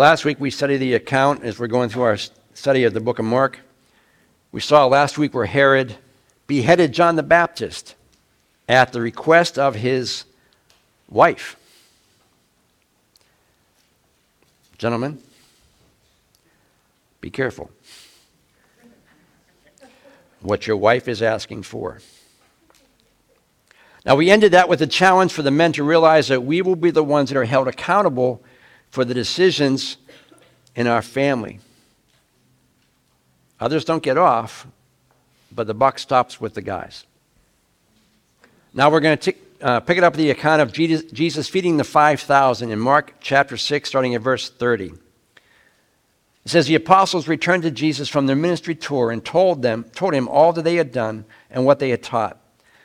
Last week we studied the account as we're going through our study of the book of Mark. We saw last week where Herod beheaded John the Baptist at the request of his wife. Gentlemen, be careful what your wife is asking for. Now, we ended that with a challenge for the men to realize that we will be the ones that are held accountable for the decisions in our family. Others don't get off, but the buck stops with the guys. Now we're going to uh, pick it up the account of Jesus, Jesus feeding the 5,000 in Mark chapter 6, starting at verse 30. It says the apostles returned to Jesus from their ministry tour and told them told him all that they had done and what they had taught.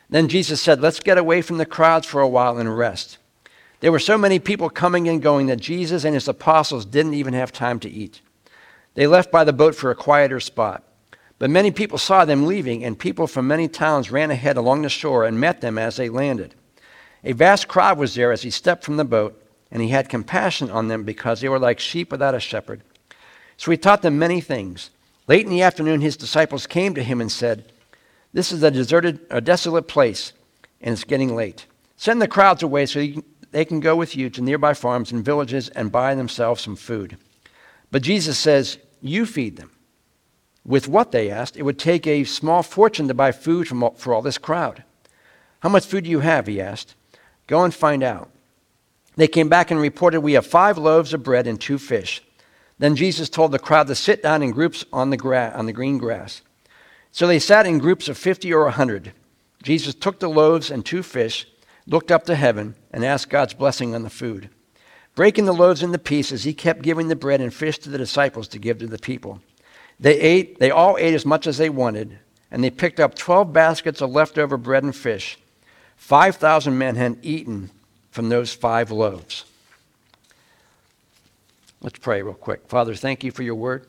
Then Jesus said, "Let's get away from the crowds for a while and rest." There were so many people coming and going that Jesus and his apostles didn't even have time to eat. They left by the boat for a quieter spot. But many people saw them leaving, and people from many towns ran ahead along the shore and met them as they landed. A vast crowd was there as he stepped from the boat, and he had compassion on them because they were like sheep without a shepherd. So he taught them many things. Late in the afternoon, his disciples came to him and said, This is a deserted, a desolate place, and it's getting late. Send the crowds away so they can go with you to nearby farms and villages and buy themselves some food. But Jesus says, You feed them. With what they asked, it would take a small fortune to buy food all, for all this crowd. How much food do you have? He asked. Go and find out. They came back and reported, We have five loaves of bread and two fish. Then Jesus told the crowd to sit down in groups on the, gra- on the green grass. So they sat in groups of 50 or a 100. Jesus took the loaves and two fish, looked up to heaven, and asked God's blessing on the food. Breaking the loaves into pieces, he kept giving the bread and fish to the disciples to give to the people. They ate, they all ate as much as they wanted, and they picked up 12 baskets of leftover bread and fish. 5,000 men had eaten from those five loaves. Let's pray real quick. Father, thank you for your word.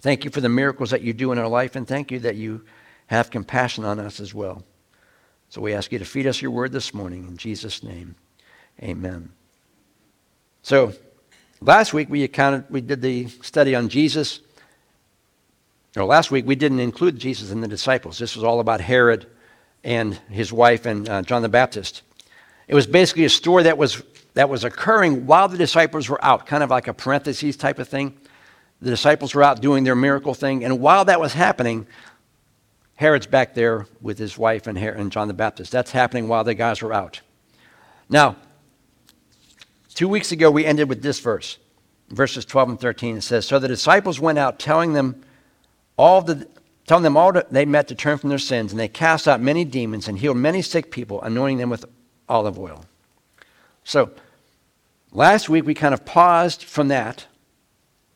Thank you for the miracles that you do in our life, and thank you that you have compassion on us as well. So we ask you to feed us your word this morning. In Jesus' name, amen. So last week we accounted, we did the study on Jesus. Or last week we didn't include Jesus and the disciples. This was all about Herod and his wife and uh, John the Baptist. It was basically a story that was that was occurring while the disciples were out, kind of like a parentheses type of thing. The disciples were out doing their miracle thing, and while that was happening, Herod's back there with his wife and, Herod, and John the Baptist. That's happening while the guys were out. Now, Two weeks ago, we ended with this verse, verses 12 and 13. It says, So the disciples went out telling them all the, telling them all they met to turn from their sins, and they cast out many demons and healed many sick people, anointing them with olive oil. So last week we kind of paused from that.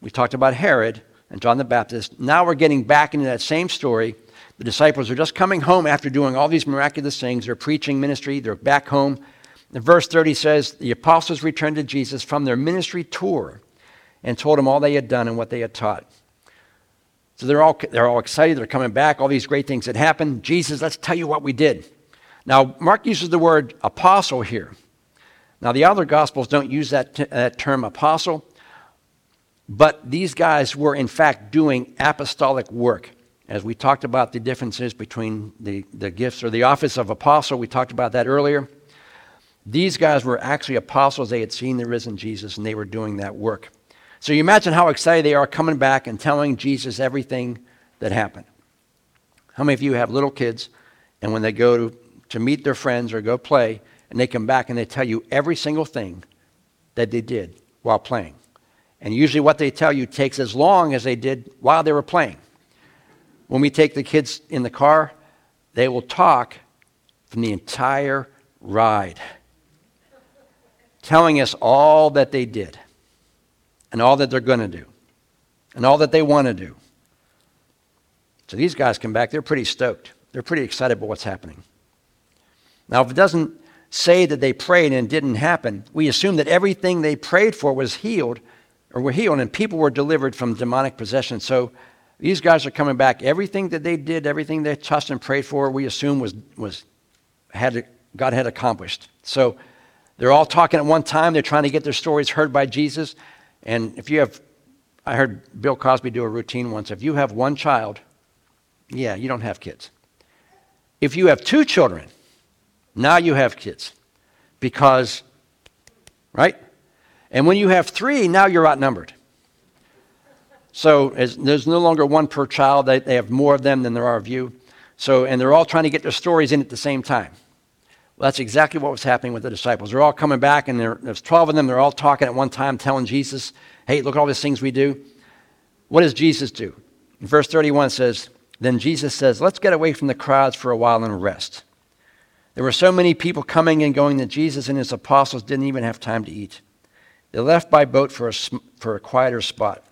We talked about Herod and John the Baptist. Now we're getting back into that same story. The disciples are just coming home after doing all these miraculous things. They're preaching ministry, they're back home. And verse 30 says, The apostles returned to Jesus from their ministry tour and told him all they had done and what they had taught. So they're all, they're all excited. They're coming back. All these great things had happened. Jesus, let's tell you what we did. Now, Mark uses the word apostle here. Now, the other gospels don't use that, t- that term apostle, but these guys were, in fact, doing apostolic work. As we talked about the differences between the, the gifts or the office of apostle, we talked about that earlier. These guys were actually apostles. They had seen the risen Jesus and they were doing that work. So you imagine how excited they are coming back and telling Jesus everything that happened. How many of you have little kids and when they go to, to meet their friends or go play and they come back and they tell you every single thing that they did while playing? And usually what they tell you takes as long as they did while they were playing. When we take the kids in the car, they will talk from the entire ride telling us all that they did and all that they're going to do and all that they want to do. So these guys come back, they're pretty stoked. They're pretty excited about what's happening. Now, if it doesn't say that they prayed and it didn't happen, we assume that everything they prayed for was healed or were healed and people were delivered from demonic possession. So these guys are coming back. Everything that they did, everything they touched and prayed for, we assume was, was had God had accomplished. So they're all talking at one time. They're trying to get their stories heard by Jesus. And if you have, I heard Bill Cosby do a routine once. If you have one child, yeah, you don't have kids. If you have two children, now you have kids. Because, right? And when you have three, now you're outnumbered. So there's no longer one per child. They, they have more of them than there are of you. So, and they're all trying to get their stories in at the same time. Well, that's exactly what was happening with the disciples. They're all coming back, and there's 12 of them. They're all talking at one time, telling Jesus, hey, look at all these things we do. What does Jesus do? Verse 31 says, Then Jesus says, Let's get away from the crowds for a while and rest. There were so many people coming and going that Jesus and his apostles didn't even have time to eat. They left by boat for a, for a quieter spot.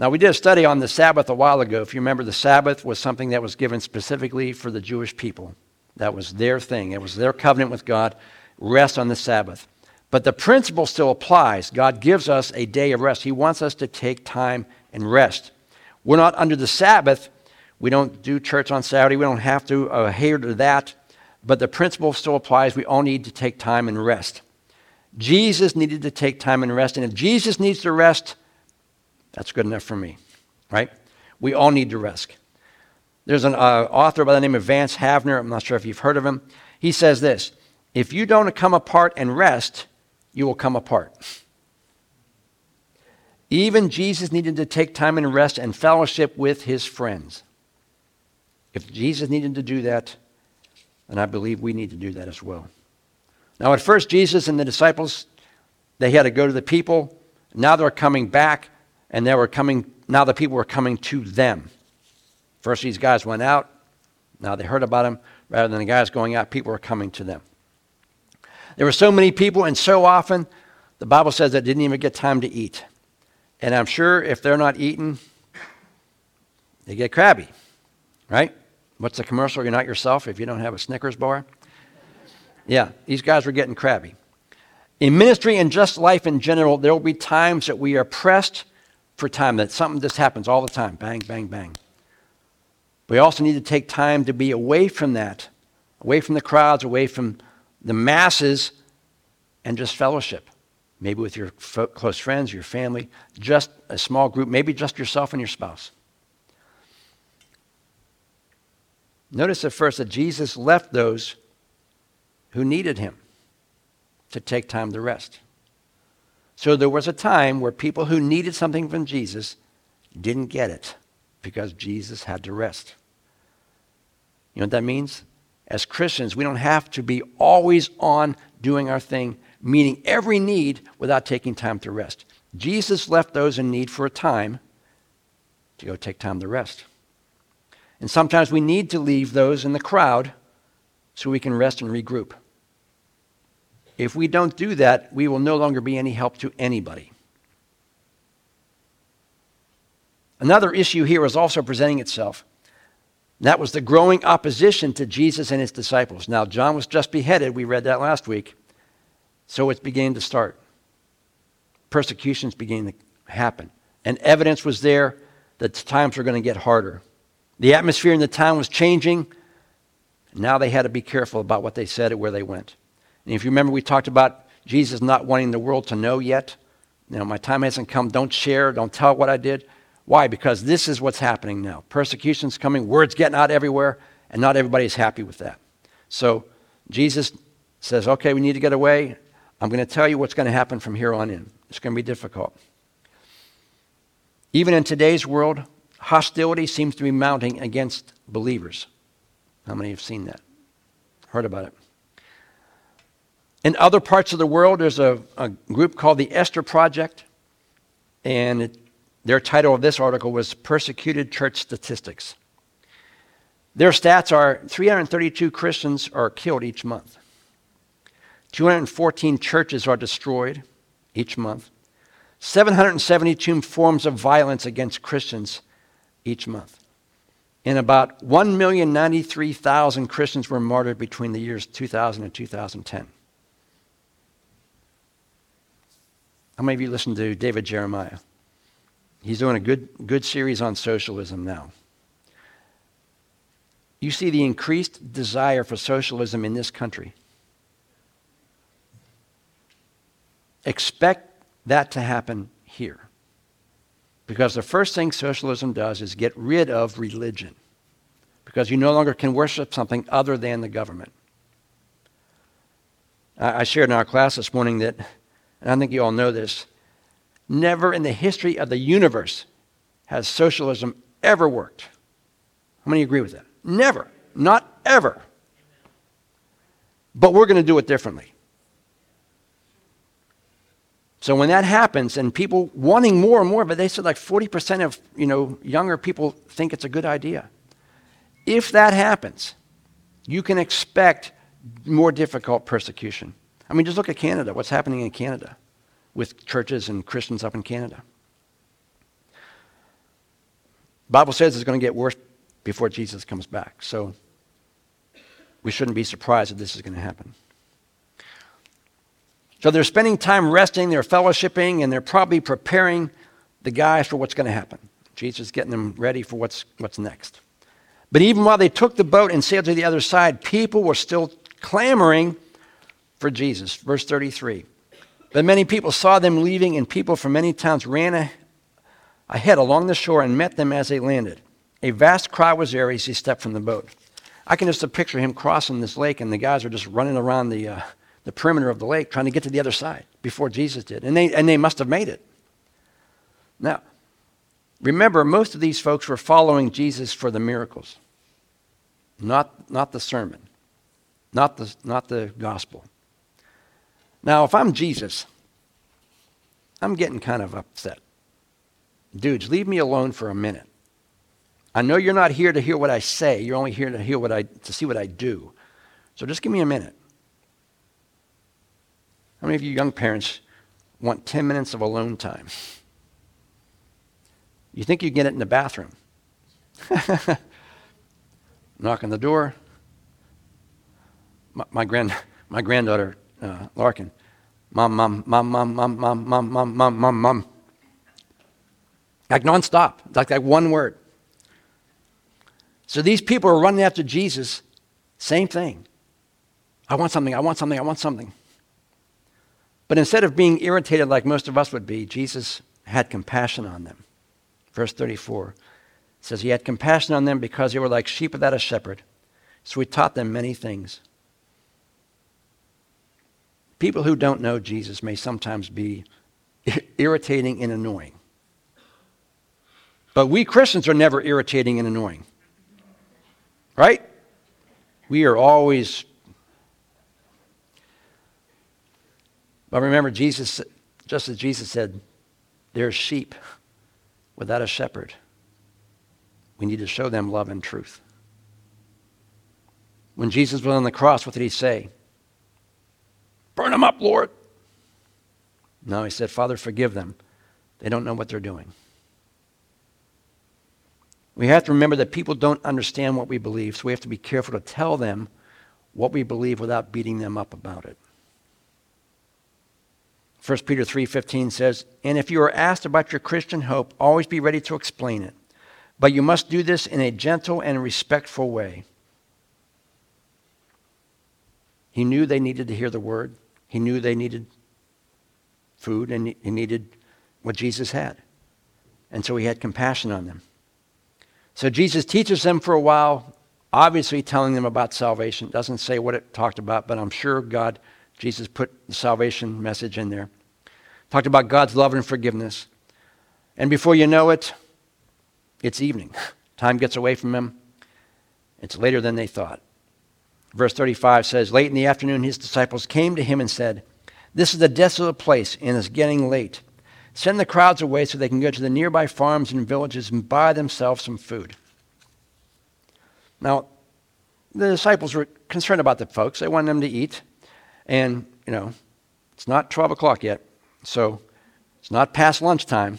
Now, we did a study on the Sabbath a while ago. If you remember, the Sabbath was something that was given specifically for the Jewish people. That was their thing, it was their covenant with God, rest on the Sabbath. But the principle still applies. God gives us a day of rest. He wants us to take time and rest. We're not under the Sabbath. We don't do church on Saturday. We don't have to uh, adhere to that. But the principle still applies. We all need to take time and rest. Jesus needed to take time and rest. And if Jesus needs to rest, that's good enough for me, right? We all need to rest. There's an uh, author by the name of Vance Havner. I'm not sure if you've heard of him. He says this If you don't come apart and rest, you will come apart. Even Jesus needed to take time and rest and fellowship with his friends. If Jesus needed to do that, then I believe we need to do that as well. Now, at first, Jesus and the disciples, they had to go to the people. Now they're coming back and they were coming, now the people were coming to them. First, these guys went out. Now they heard about him. Rather than the guys going out, people were coming to them. There were so many people, and so often, the Bible says they didn't even get time to eat. And I'm sure if they're not eating, they get crabby, right? What's the commercial? You're not yourself if you don't have a Snickers bar. Yeah, these guys were getting crabby. In ministry and just life in general, there will be times that we are pressed for time, that something just happens all the time bang, bang, bang. We also need to take time to be away from that, away from the crowds, away from the masses, and just fellowship. Maybe with your fo- close friends, your family, just a small group, maybe just yourself and your spouse. Notice at first that Jesus left those who needed him to take time to rest. So there was a time where people who needed something from Jesus didn't get it because Jesus had to rest. You know what that means? As Christians, we don't have to be always on doing our thing, meeting every need without taking time to rest. Jesus left those in need for a time to go take time to rest. And sometimes we need to leave those in the crowd so we can rest and regroup. If we don't do that, we will no longer be any help to anybody. Another issue here is also presenting itself. That was the growing opposition to Jesus and his disciples. Now, John was just beheaded. We read that last week. So it's beginning to start. Persecutions beginning to happen. And evidence was there that times were going to get harder. The atmosphere in the town was changing. Now they had to be careful about what they said and where they went. And if you remember, we talked about Jesus not wanting the world to know yet. You know, my time hasn't come. Don't share. Don't tell what I did. Why? Because this is what's happening now. Persecution's coming, word's getting out everywhere, and not everybody's happy with that. So Jesus says, okay, we need to get away. I'm going to tell you what's going to happen from here on in. It's going to be difficult. Even in today's world, hostility seems to be mounting against believers. How many have seen that? Heard about it? In other parts of the world, there's a, a group called the Esther Project, and it their title of this article was Persecuted Church Statistics. Their stats are 332 Christians are killed each month. 214 churches are destroyed each month. 772 forms of violence against Christians each month. And about 1,093,000 Christians were martyred between the years 2000 and 2010. How many of you listened to David Jeremiah? He's doing a good, good series on socialism now. You see the increased desire for socialism in this country. Expect that to happen here. Because the first thing socialism does is get rid of religion. Because you no longer can worship something other than the government. I shared in our class this morning that, and I think you all know this, never in the history of the universe has socialism ever worked. How many agree with that? Never. Not ever. But we're going to do it differently. So when that happens and people wanting more and more, but they said like 40% of you know, younger people think it's a good idea. If that happens, you can expect more difficult persecution. I mean, just look at Canada, what's happening in Canada with churches and Christians up in Canada. Bible says it's going to get worse before Jesus comes back. So we shouldn't be surprised that this is going to happen. So they're spending time resting, they're fellowshipping, and they're probably preparing the guys for what's going to happen. Jesus is getting them ready for what's, what's next. But even while they took the boat and sailed to the other side, people were still clamoring for Jesus. Verse 33. But many people saw them leaving, and people from many towns ran ahead along the shore and met them as they landed. A vast crowd was there as he stepped from the boat. I can just picture him crossing this lake, and the guys are just running around the, uh, the perimeter of the lake trying to get to the other side before Jesus did. And they, and they must have made it. Now, remember, most of these folks were following Jesus for the miracles, not, not the sermon, not the, not the gospel. Now, if I'm Jesus, I'm getting kind of upset. Dudes, leave me alone for a minute. I know you're not here to hear what I say. You're only here to hear what I to see what I do. So just give me a minute. How many of you young parents want 10 minutes of alone time? You think you get it in the bathroom. Knock on the door. My, my, grand, my granddaughter, uh, Larkin, mom, mom, mom, mom, mom, mom, mom, mom, mom, mom, mom. Like nonstop, like that one word. So these people are running after Jesus, same thing. I want something, I want something, I want something. But instead of being irritated like most of us would be, Jesus had compassion on them. Verse 34 says, He had compassion on them because they were like sheep without a shepherd. So He taught them many things. People who don't know Jesus may sometimes be irritating and annoying. But we Christians are never irritating and annoying. Right? We are always. But remember, Jesus, just as Jesus said, they're sheep without a shepherd. We need to show them love and truth. When Jesus was on the cross, what did he say? Burn them up, Lord. No, he said, Father, forgive them. They don't know what they're doing. We have to remember that people don't understand what we believe, so we have to be careful to tell them what we believe without beating them up about it. 1 Peter 3:15 says, "And if you are asked about your Christian hope, always be ready to explain it. But you must do this in a gentle and respectful way." He knew they needed to hear the word. He knew they needed food and he needed what Jesus had. And so he had compassion on them. So Jesus teaches them for a while, obviously telling them about salvation. Doesn't say what it talked about, but I'm sure God, Jesus put the salvation message in there. Talked about God's love and forgiveness. And before you know it, it's evening. Time gets away from them. It's later than they thought. Verse 35 says, Late in the afternoon, his disciples came to him and said, This is a desolate place, and it's getting late. Send the crowds away so they can go to the nearby farms and villages and buy themselves some food. Now, the disciples were concerned about the folks. They wanted them to eat. And, you know, it's not 12 o'clock yet, so it's not past lunchtime.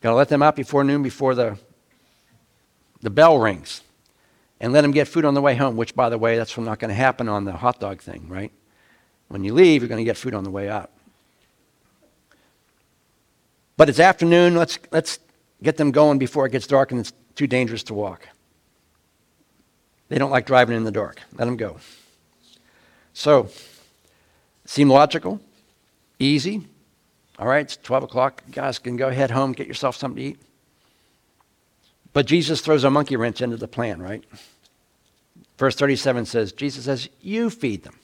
Got to let them out before noon, before the, the bell rings, and let them get food on the way home, which, by the way, that's not going to happen on the hot dog thing, right? When you leave, you're going to get food on the way out. But it's afternoon. Let's, let's get them going before it gets dark and it's too dangerous to walk. They don't like driving in the dark. Let them go. So, seem logical? Easy. All right, it's 12 o'clock. You guys can go head home, get yourself something to eat. But Jesus throws a monkey wrench into the plan, right? Verse 37 says, Jesus says, You feed them.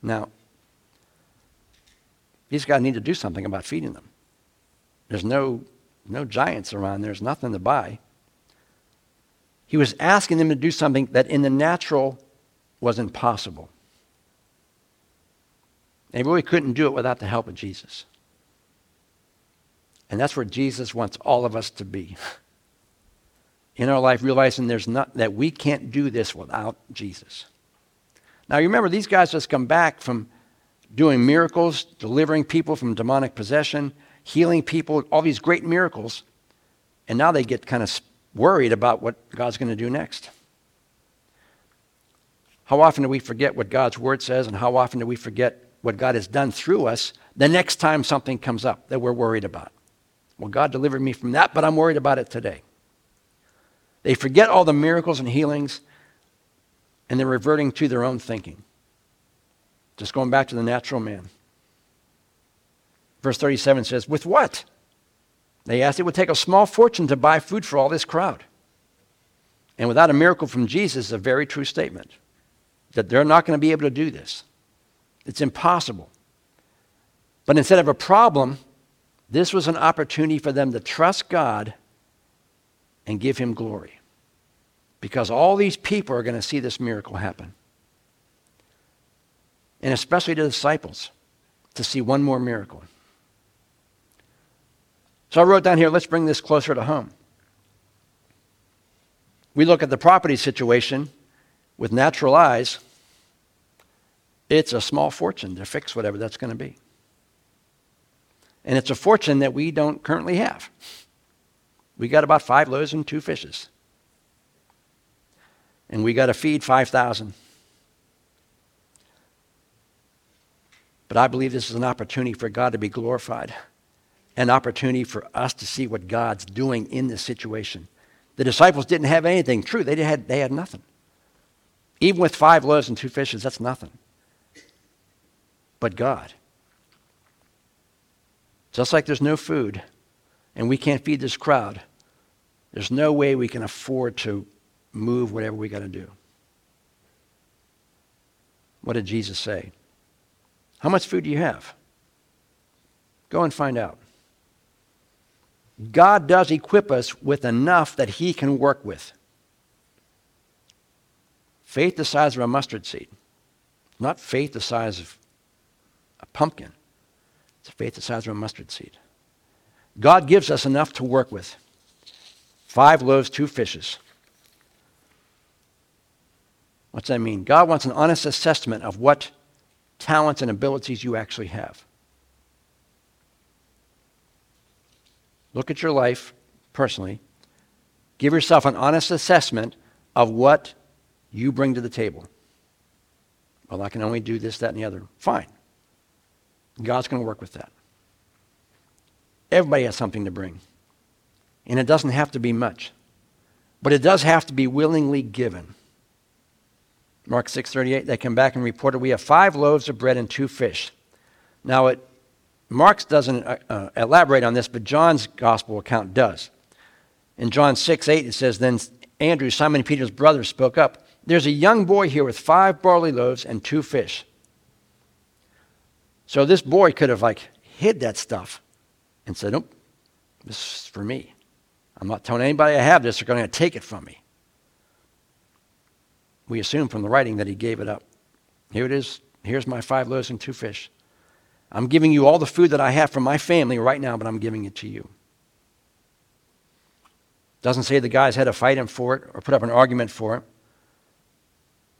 Now, these guys need to do something about feeding them. There's no, no giants around, there's nothing to buy. He was asking them to do something that in the natural was impossible. They really couldn't do it without the help of Jesus. And that's where Jesus wants all of us to be. In our life, realizing there's not, that we can't do this without Jesus. Now, you remember, these guys just come back from doing miracles, delivering people from demonic possession, healing people, all these great miracles. And now they get kind of worried about what God's going to do next. How often do we forget what God's word says, and how often do we forget what God has done through us the next time something comes up that we're worried about? Well, God delivered me from that, but I'm worried about it today. They forget all the miracles and healings, and they're reverting to their own thinking. Just going back to the natural man. Verse 37 says, With what? They asked, It would take a small fortune to buy food for all this crowd. And without a miracle from Jesus, a very true statement that they're not going to be able to do this. It's impossible. But instead of a problem, this was an opportunity for them to trust God and give Him glory. Because all these people are going to see this miracle happen. And especially the disciples to see one more miracle. So I wrote down here, let's bring this closer to home. We look at the property situation with natural eyes, it's a small fortune to fix whatever that's going to be. And it's a fortune that we don't currently have. We got about five loaves and two fishes. And we got to feed 5,000. But I believe this is an opportunity for God to be glorified, an opportunity for us to see what God's doing in this situation. The disciples didn't have anything. True, they had, they had nothing. Even with five loaves and two fishes, that's nothing. But God. Just like there's no food and we can't feed this crowd, there's no way we can afford to move whatever we got to do. What did Jesus say? How much food do you have? Go and find out. God does equip us with enough that He can work with. Faith the size of a mustard seed, not faith the size of a pumpkin. It's faith the size of a mustard seed. God gives us enough to work with five loaves, two fishes. What's that mean? God wants an honest assessment of what talents and abilities you actually have. Look at your life personally. Give yourself an honest assessment of what you bring to the table. Well, I can only do this, that, and the other. Fine. God's going to work with that. Everybody has something to bring. And it doesn't have to be much. But it does have to be willingly given. Mark 6:38 they come back and reported we have 5 loaves of bread and 2 fish. Now it Mark's doesn't uh, uh, elaborate on this, but John's gospel account does. In John 6:8, it says, Then Andrew, Simon Peter's brother, spoke up. There's a young boy here with five barley loaves and two fish. So this boy could have like hid that stuff and said, Nope, this is for me. I'm not telling anybody I have this, they're going to take it from me. We assume from the writing that he gave it up. Here it is. Here's my five loaves and two fish. I'm giving you all the food that I have from my family right now, but I'm giving it to you. Doesn't say the guys had to fight him for it or put up an argument for it.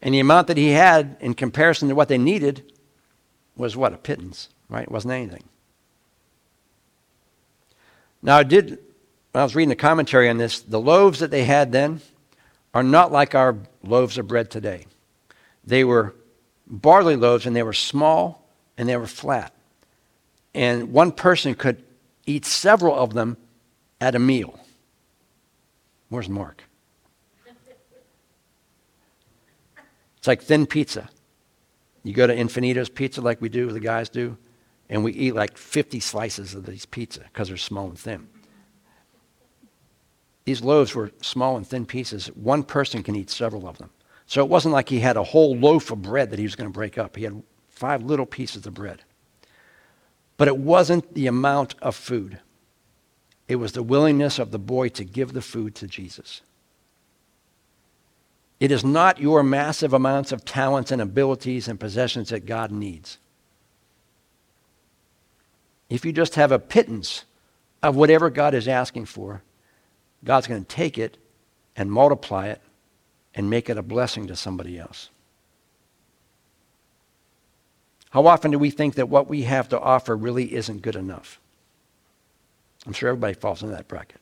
And the amount that he had in comparison to what they needed was what? A pittance, right? It wasn't anything. Now, I did, when I was reading the commentary on this, the loaves that they had then are not like our loaves of bread today. They were barley loaves and they were small and they were flat. And one person could eat several of them at a meal. Where's Mark? It's like thin pizza. You go to Infinito's Pizza like we do, the guys do, and we eat like 50 slices of these pizza because they're small and thin. These loaves were small and thin pieces. One person can eat several of them. So it wasn't like he had a whole loaf of bread that he was going to break up. He had five little pieces of bread. But it wasn't the amount of food, it was the willingness of the boy to give the food to Jesus. It is not your massive amounts of talents and abilities and possessions that God needs. If you just have a pittance of whatever God is asking for, God's going to take it and multiply it and make it a blessing to somebody else. How often do we think that what we have to offer really isn't good enough? I'm sure everybody falls into that bracket.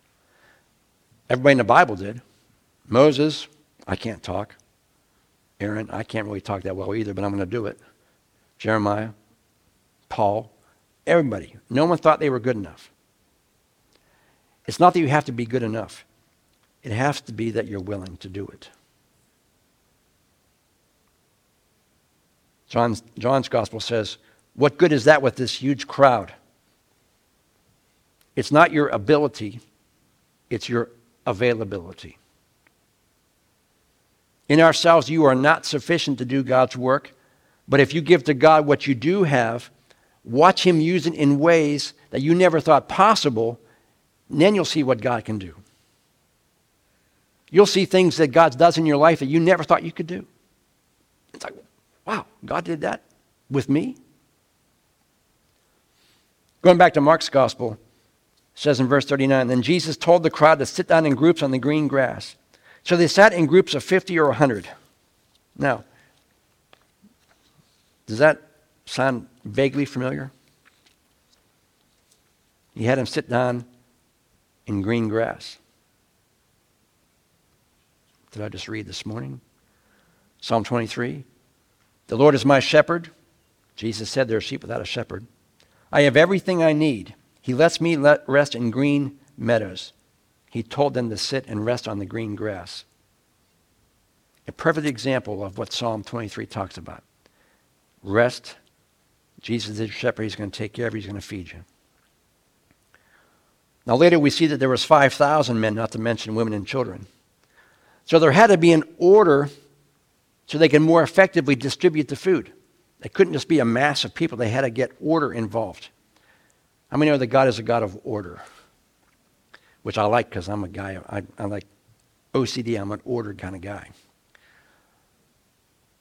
Everybody in the Bible did. Moses, I can't talk. Aaron, I can't really talk that well either, but I'm going to do it. Jeremiah, Paul, everybody. No one thought they were good enough. It's not that you have to be good enough, it has to be that you're willing to do it. John's, John's gospel says, What good is that with this huge crowd? It's not your ability, it's your availability. In ourselves, you are not sufficient to do God's work. But if you give to God what you do have, watch Him use it in ways that you never thought possible, then you'll see what God can do. You'll see things that God does in your life that you never thought you could do. It's like, wow, God did that with me? Going back to Mark's gospel, says in verse 39 Then Jesus told the crowd to sit down in groups on the green grass. So they sat in groups of 50 or 100. Now, does that sound vaguely familiar? He had them sit down in green grass. Did I just read this morning? Psalm 23. The Lord is my shepherd. Jesus said there are sheep without a shepherd. I have everything I need. He lets me let rest in green meadows. He told them to sit and rest on the green grass. A perfect example of what Psalm 23 talks about. Rest. Jesus is your shepherd. He's going to take care of you. He's going to feed you. Now, later we see that there was 5,000 men, not to mention women and children. So there had to be an order so they could more effectively distribute the food. They couldn't just be a mass of people, they had to get order involved. How many know that God is a God of order? Which I like because I'm a guy, I, I like OCD, I'm an ordered kind of guy.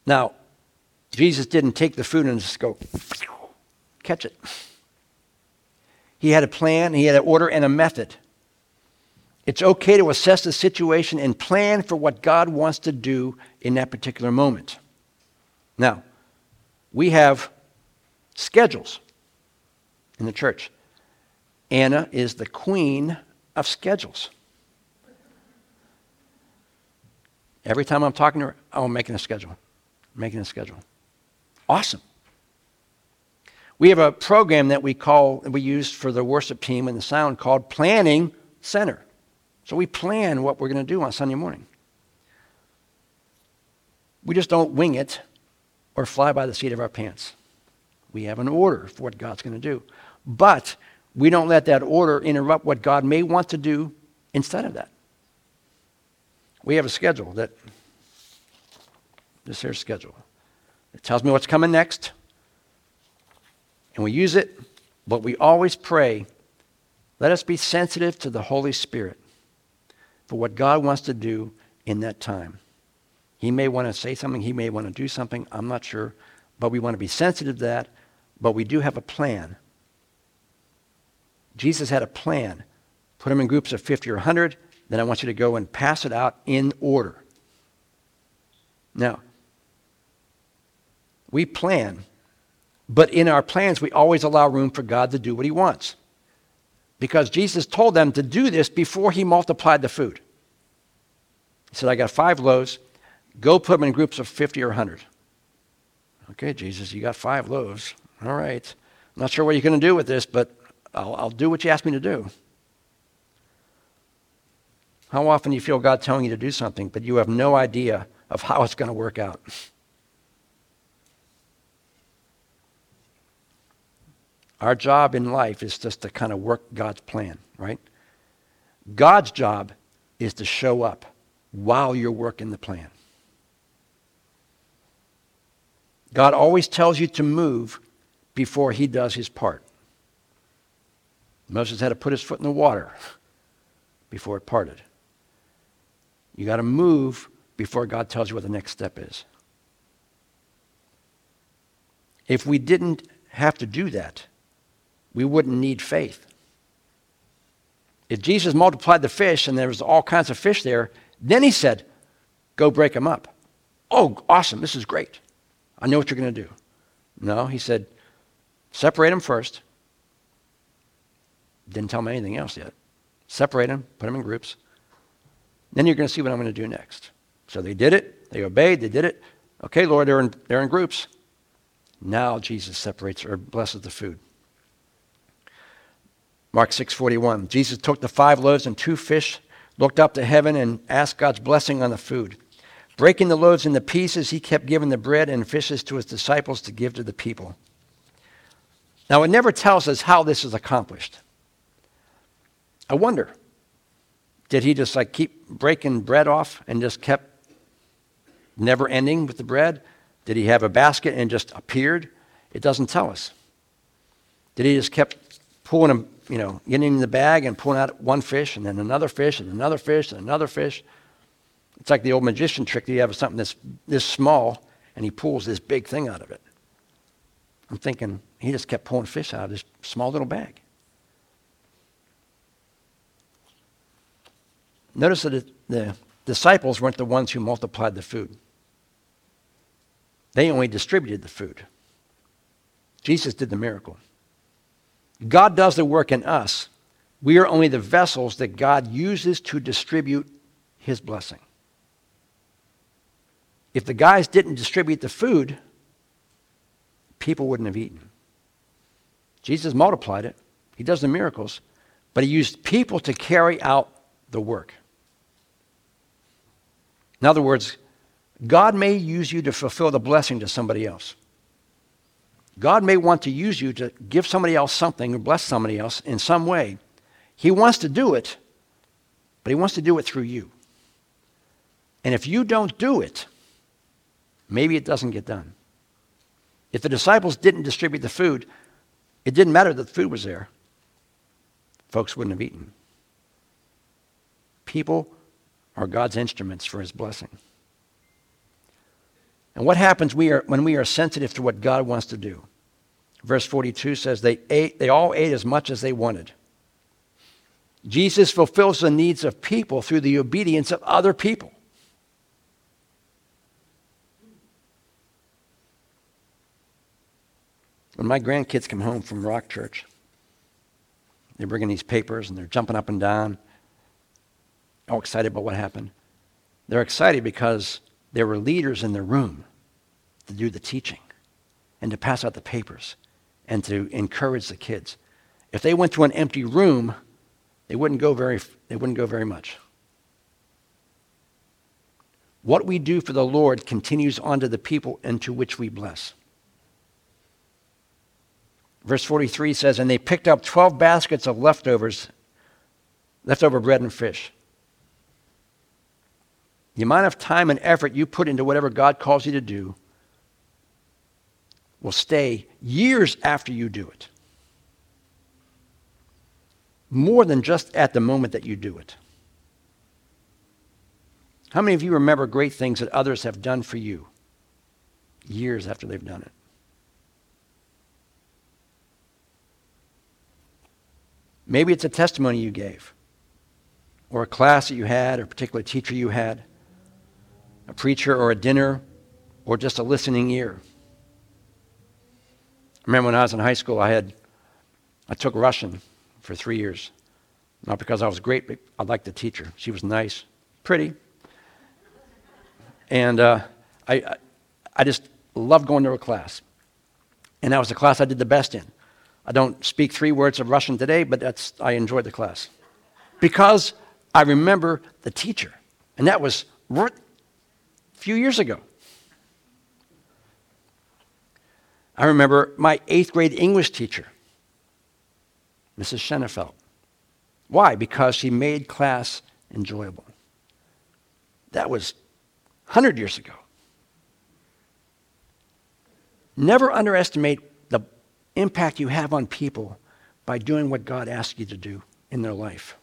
Now, Jesus didn't take the food and just go catch it. He had a plan, he had an order and a method. It's okay to assess the situation and plan for what God wants to do in that particular moment. Now, we have schedules in the church. Anna is the queen of schedules. Every time I'm talking to her, oh, I'm making a schedule. I'm making a schedule. Awesome. We have a program that we call, we use for the worship team and the sound called Planning Center. So we plan what we're going to do on Sunday morning. We just don't wing it or fly by the seat of our pants. We have an order for what God's going to do. But we don't let that order interrupt what God may want to do instead of that. We have a schedule that, this here schedule. It tells me what's coming next, and we use it, but we always pray let us be sensitive to the Holy Spirit for what God wants to do in that time. He may want to say something, he may want to do something, I'm not sure, but we want to be sensitive to that, but we do have a plan. Jesus had a plan. Put them in groups of 50 or 100, then I want you to go and pass it out in order. Now, we plan, but in our plans, we always allow room for God to do what he wants because Jesus told them to do this before he multiplied the food. He said, I got five loaves. Go put them in groups of 50 or 100. Okay, Jesus, you got five loaves. All right. I'm not sure what you're going to do with this, but I'll, I'll do what you asked me to do. How often do you feel God telling you to do something, but you have no idea of how it's going to work out? Our job in life is just to kind of work God's plan, right? God's job is to show up while you're working the plan. God always tells you to move before he does his part. Moses had to put his foot in the water before it parted. You got to move before God tells you what the next step is. If we didn't have to do that, we wouldn't need faith. If Jesus multiplied the fish and there was all kinds of fish there, then he said, Go break them up. Oh, awesome. This is great. I know what you're going to do. No, he said, Separate them first. Didn't tell me anything else yet. Separate them, put them in groups. Then you're going to see what I'm going to do next. So they did it. They obeyed. They did it. Okay, Lord, they're in, they're in groups. Now Jesus separates or blesses the food. Mark 6:41. Jesus took the five loaves and two fish, looked up to heaven and asked God's blessing on the food. Breaking the loaves into pieces, he kept giving the bread and fishes to his disciples to give to the people. Now, it never tells us how this is accomplished. I wonder, did he just like keep breaking bread off and just kept never ending with the bread? Did he have a basket and just appeared? It doesn't tell us. Did he just kept pulling them, you know, getting in the bag and pulling out one fish and then another fish and another fish and another fish? It's like the old magician trick. That you have something that's this small and he pulls this big thing out of it. I'm thinking he just kept pulling fish out of this small little bag. Notice that the disciples weren't the ones who multiplied the food. They only distributed the food. Jesus did the miracle. God does the work in us. We are only the vessels that God uses to distribute his blessing. If the guys didn't distribute the food, people wouldn't have eaten. Jesus multiplied it, he does the miracles, but he used people to carry out the work. In other words, God may use you to fulfill the blessing to somebody else. God may want to use you to give somebody else something or bless somebody else in some way. He wants to do it, but He wants to do it through you. And if you don't do it, maybe it doesn't get done. If the disciples didn't distribute the food, it didn't matter that the food was there. Folks wouldn't have eaten. People are God's instruments for His blessing. And what happens we are, when we are sensitive to what God wants to do? Verse 42 says they, ate, they all ate as much as they wanted. Jesus fulfills the needs of people through the obedience of other people. When my grandkids come home from Rock Church, they're bringing these papers and they're jumping up and down, all excited about what happened. They're excited because there were leaders in the room to do the teaching and to pass out the papers and to encourage the kids. If they went to an empty room, they wouldn't go very, they wouldn't go very much. What we do for the Lord continues on to the people into which we bless. Verse 43 says, And they picked up 12 baskets of leftovers, leftover bread and fish. The amount of time and effort you put into whatever God calls you to do will stay years after you do it. More than just at the moment that you do it. How many of you remember great things that others have done for you years after they've done it? Maybe it's a testimony you gave, or a class that you had, or a particular teacher you had a preacher or a dinner or just a listening ear. I remember when I was in high school, I had I took Russian for three years. Not because I was great, but I liked the teacher. She was nice, pretty. And uh, I, I just loved going to her class. And that was the class I did the best in. I don't speak three words of Russian today, but that's, I enjoyed the class. Because I remember the teacher. And that was few years ago. I remember my eighth grade English teacher. Mrs. Schenefeld. Why? Because she made class enjoyable. That was 100 years ago. Never underestimate the impact you have on people by doing what God asks you to do in their life.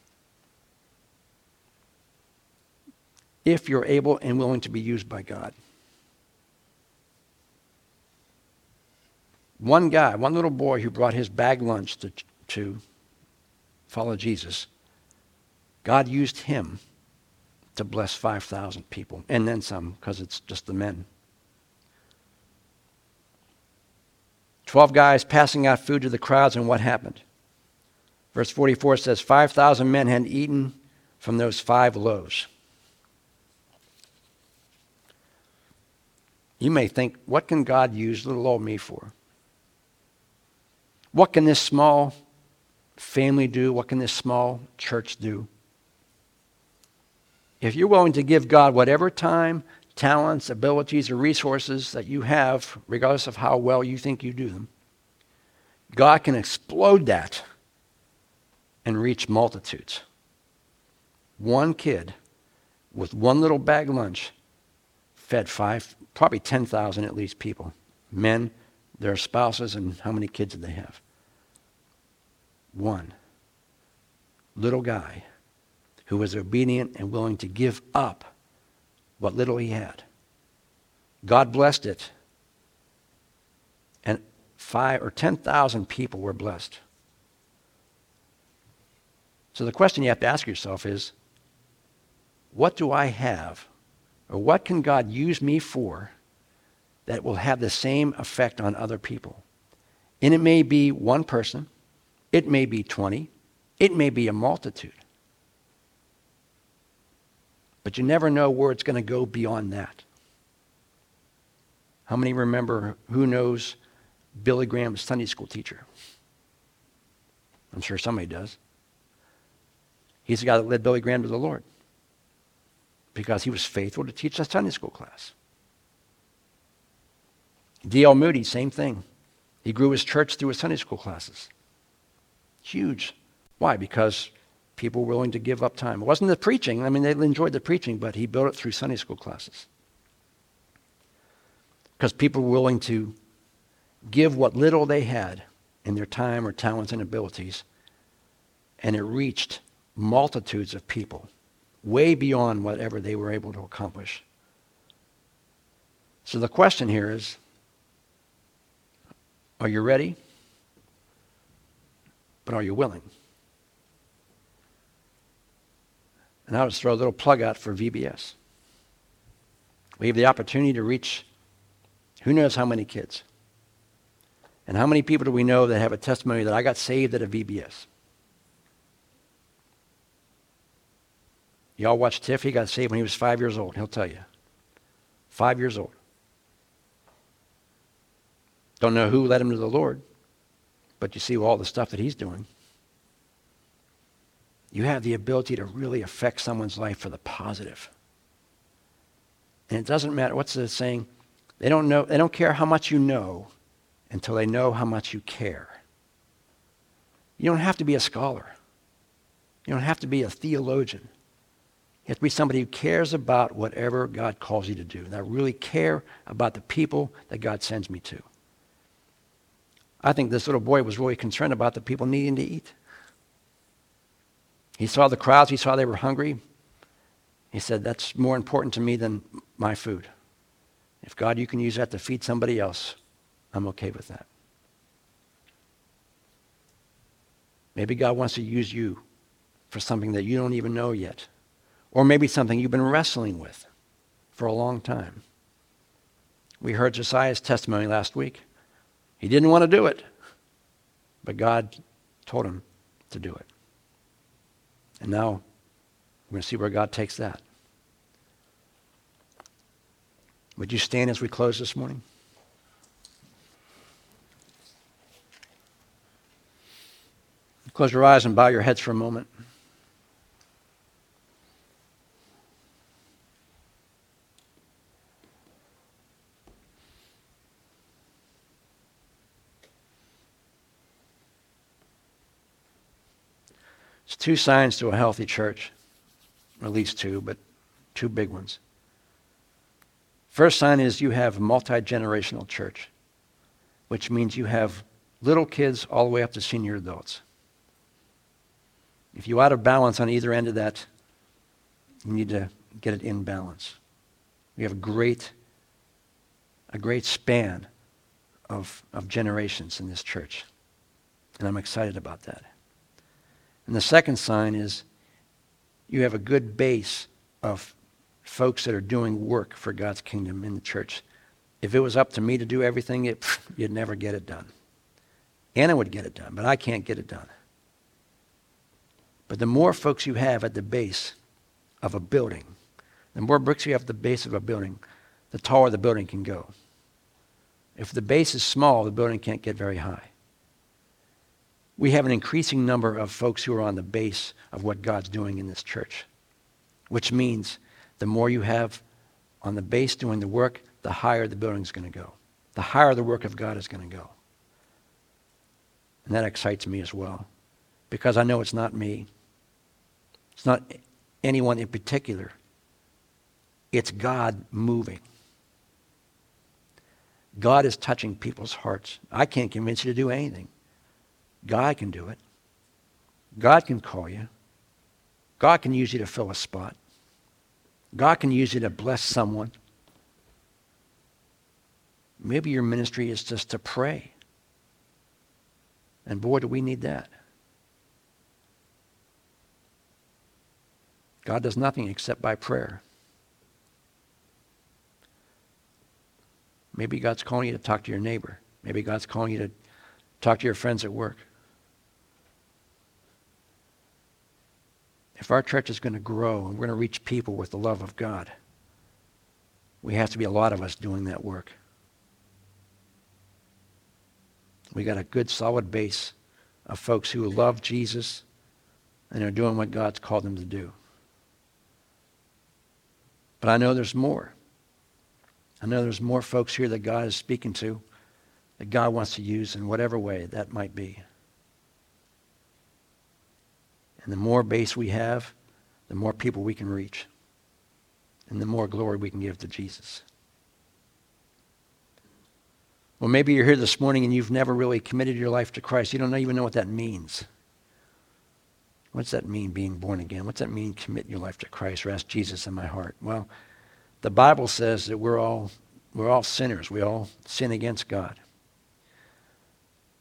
If you're able and willing to be used by God. One guy, one little boy who brought his bag lunch to, to follow Jesus, God used him to bless 5,000 people, and then some, because it's just the men. Twelve guys passing out food to the crowds, and what happened? Verse 44 says, 5,000 men had eaten from those five loaves. You may think, what can God use little old me for? What can this small family do? What can this small church do? If you're willing to give God whatever time, talents, abilities, or resources that you have, regardless of how well you think you do them, God can explode that and reach multitudes. One kid with one little bag lunch fed five, probably 10,000 at least people men, their spouses, and how many kids did they have? One. Little guy who was obedient and willing to give up what little he had. God blessed it. And five or 10,000 people were blessed. So the question you have to ask yourself is what do I have, or what can God use me for that will have the same effect on other people? And it may be one person, it may be 20, it may be a multitude. But you never know where it's going to go beyond that. How many remember who knows Billy Graham's Sunday school teacher? I'm sure somebody does. He's the guy that led Billy Graham to the Lord because he was faithful to teach a Sunday school class. D.L. Moody, same thing. He grew his church through his Sunday school classes. Huge. Why? Because people were willing to give up time. It wasn't the preaching. I mean, they enjoyed the preaching, but he built it through Sunday school classes. Because people were willing to give what little they had in their time or talents and abilities, and it reached multitudes of people, way beyond whatever they were able to accomplish. So the question here is are you ready? But are you willing? And I would throw a little plug out for VBS. We have the opportunity to reach who knows how many kids. And how many people do we know that have a testimony that I got saved at a VBS? Y'all watch Tiff. He got saved when he was five years old. He'll tell you. Five years old. Don't know who led him to the Lord, but you see all the stuff that he's doing you have the ability to really affect someone's life for the positive. And it doesn't matter what's the saying? They don't know they don't care how much you know until they know how much you care. You don't have to be a scholar. You don't have to be a theologian. You have to be somebody who cares about whatever God calls you to do. And I really care about the people that God sends me to. I think this little boy was really concerned about the people needing to eat. He saw the crowds, he saw they were hungry. He said, That's more important to me than my food. If God, you can use that to feed somebody else, I'm okay with that. Maybe God wants to use you for something that you don't even know yet. Or maybe something you've been wrestling with for a long time. We heard Josiah's testimony last week. He didn't want to do it, but God told him to do it. And now we're going to see where God takes that. Would you stand as we close this morning? Close your eyes and bow your heads for a moment. It's two signs to a healthy church, at least two, but two big ones. First sign is you have multi generational church, which means you have little kids all the way up to senior adults. If you're out of balance on either end of that, you need to get it in balance. We have a great, a great span of, of generations in this church. And I'm excited about that. And the second sign is you have a good base of folks that are doing work for God's kingdom in the church. If it was up to me to do everything, it, you'd never get it done. Anna would get it done, but I can't get it done. But the more folks you have at the base of a building, the more bricks you have at the base of a building, the taller the building can go. If the base is small, the building can't get very high. We have an increasing number of folks who are on the base of what God's doing in this church, which means the more you have on the base doing the work, the higher the building's going to go. The higher the work of God is going to go. And that excites me as well because I know it's not me. It's not anyone in particular. It's God moving. God is touching people's hearts. I can't convince you to do anything. God can do it. God can call you. God can use you to fill a spot. God can use you to bless someone. Maybe your ministry is just to pray. And boy, do we need that. God does nothing except by prayer. Maybe God's calling you to talk to your neighbor. Maybe God's calling you to talk to your friends at work. If our church is going to grow and we're going to reach people with the love of God, we have to be a lot of us doing that work. We got a good solid base of folks who love Jesus and are doing what God's called them to do. But I know there's more. I know there's more folks here that God is speaking to, that God wants to use in whatever way that might be. And the more base we have, the more people we can reach. And the more glory we can give to Jesus. Well, maybe you're here this morning and you've never really committed your life to Christ. You don't even know what that means. What's that mean, being born again? What's that mean, commit your life to Christ or ask Jesus in my heart? Well, the Bible says that we're all, we're all sinners. We all sin against God.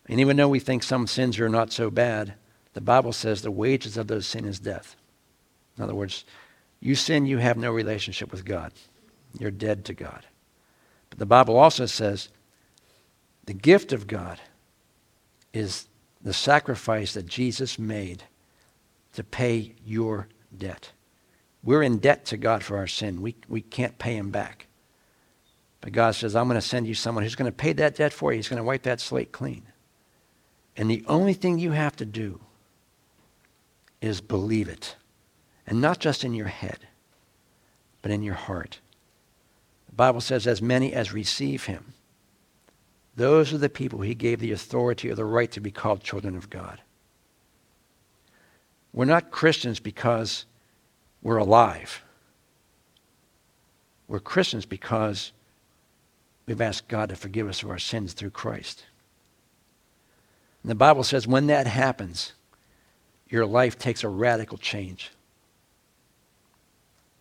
And even though we think some sins are not so bad, the Bible says the wages of those sin is death. In other words, you sin, you have no relationship with God. You're dead to God. But the Bible also says the gift of God is the sacrifice that Jesus made to pay your debt. We're in debt to God for our sin. We, we can't pay him back. But God says, I'm going to send you someone who's going to pay that debt for you. He's going to wipe that slate clean. And the only thing you have to do is believe it. And not just in your head, but in your heart. The Bible says, as many as receive him, those are the people he gave the authority or the right to be called children of God. We're not Christians because we're alive. We're Christians because we've asked God to forgive us of our sins through Christ. And the Bible says when that happens, your life takes a radical change.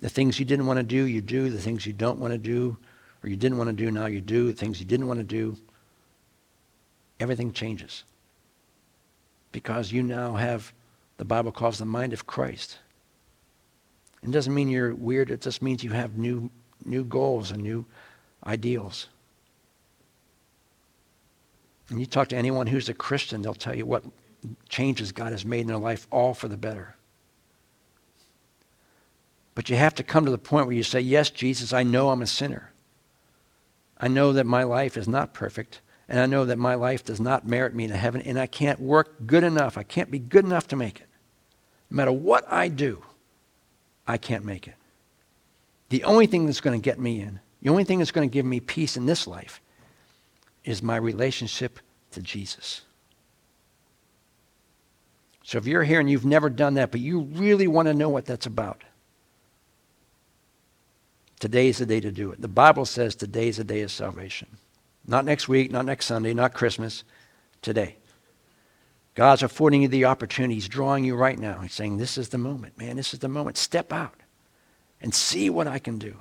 The things you didn't want to do, you do. The things you don't want to do, or you didn't want to do, now you do. The things you didn't want to do, everything changes. Because you now have, the Bible calls the mind of Christ. It doesn't mean you're weird, it just means you have new, new goals and new ideals. And you talk to anyone who's a Christian, they'll tell you what changes God has made in their life, all for the better. But you have to come to the point where you say, Yes, Jesus, I know I'm a sinner. I know that my life is not perfect. And I know that my life does not merit me to heaven, and I can't work good enough. I can't be good enough to make it. No matter what I do, I can't make it. The only thing that's going to get me in, the only thing that's going to give me peace in this life, is my relationship to Jesus. So if you're here and you've never done that, but you really want to know what that's about, today's the day to do it. The Bible says today's the day of salvation. Not next week, not next Sunday, not Christmas, today. God's affording you the opportunity. He's drawing you right now. He's saying, This is the moment, man. This is the moment. Step out and see what I can do.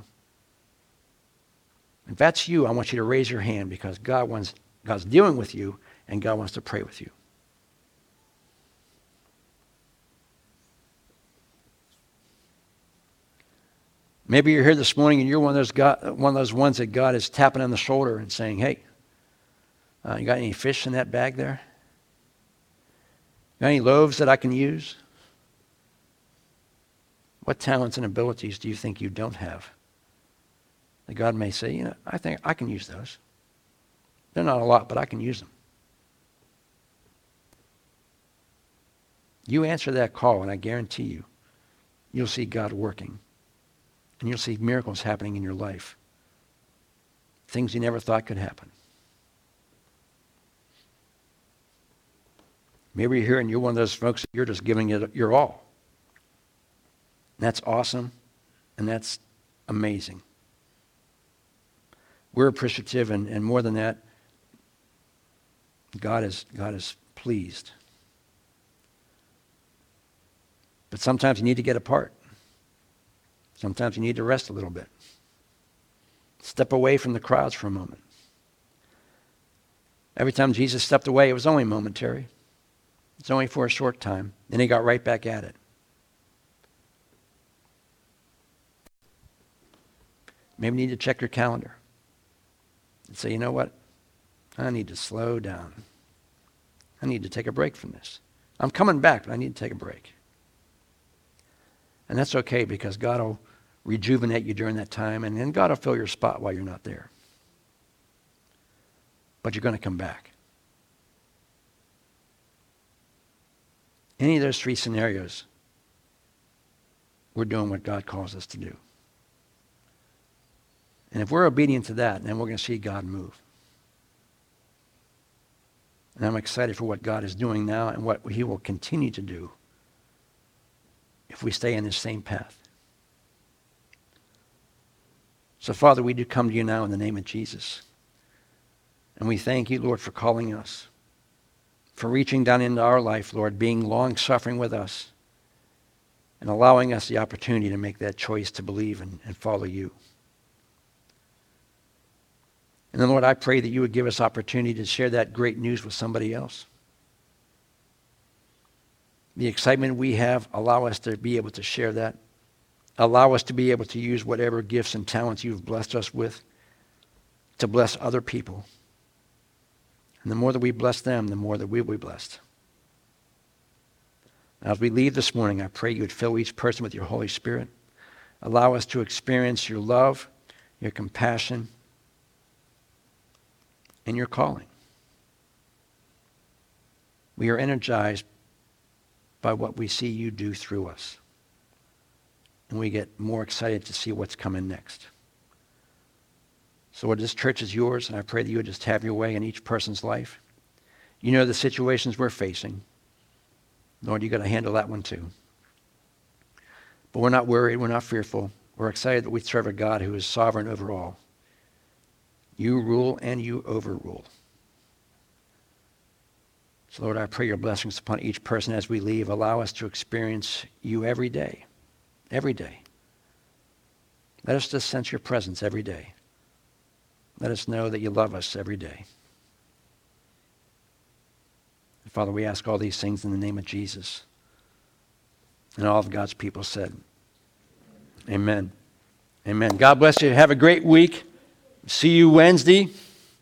If that's you, I want you to raise your hand because God wants, God's dealing with you and God wants to pray with you. Maybe you're here this morning and you're one of those, God, one of those ones that God is tapping on the shoulder and saying, Hey, uh, you got any fish in that bag there? Got any loaves that I can use? What talents and abilities do you think you don't have? That God may say, you know, I think I can use those. They're not a lot, but I can use them. You answer that call, and I guarantee you, you'll see God working. And you'll see miracles happening in your life. Things you never thought could happen. Maybe you're here and you're one of those folks that you're just giving it your all. And That's awesome, and that's amazing. We're appreciative, and, and more than that, God is, God is pleased. But sometimes you need to get apart. Sometimes you need to rest a little bit. Step away from the crowds for a moment. Every time Jesus stepped away, it was only momentary. It's only for a short time. Then he got right back at it. Maybe you need to check your calendar and say, you know what? I need to slow down. I need to take a break from this. I'm coming back, but I need to take a break. And that's okay because God will rejuvenate you during that time, and then God will fill your spot while you're not there. But you're going to come back. Any of those three scenarios, we're doing what God calls us to do. And if we're obedient to that, then we're going to see God move. And I'm excited for what God is doing now and what he will continue to do if we stay in the same path. So, Father, we do come to you now in the name of Jesus. And we thank you, Lord, for calling us, for reaching down into our life, Lord, being long suffering with us, and allowing us the opportunity to make that choice to believe and, and follow you. And then, Lord, I pray that you would give us opportunity to share that great news with somebody else. The excitement we have, allow us to be able to share that. Allow us to be able to use whatever gifts and talents you've blessed us with to bless other people. And the more that we bless them, the more that we'll be blessed. As we leave this morning, I pray you would fill each person with your Holy Spirit. Allow us to experience your love, your compassion, and your calling. We are energized by what we see you do through us. And we get more excited to see what's coming next. So, Lord, this church is yours, and I pray that you would just have your way in each person's life. You know the situations we're facing. Lord, you got to handle that one too. But we're not worried, we're not fearful. We're excited that we serve a God who is sovereign over all. You rule and you overrule. So, Lord, I pray your blessings upon each person as we leave. Allow us to experience you every day. Every day. Let us just sense your presence every day. Let us know that you love us every day. Father, we ask all these things in the name of Jesus. And all of God's people said, Amen. Amen. God bless you. Have a great week. See you Wednesday.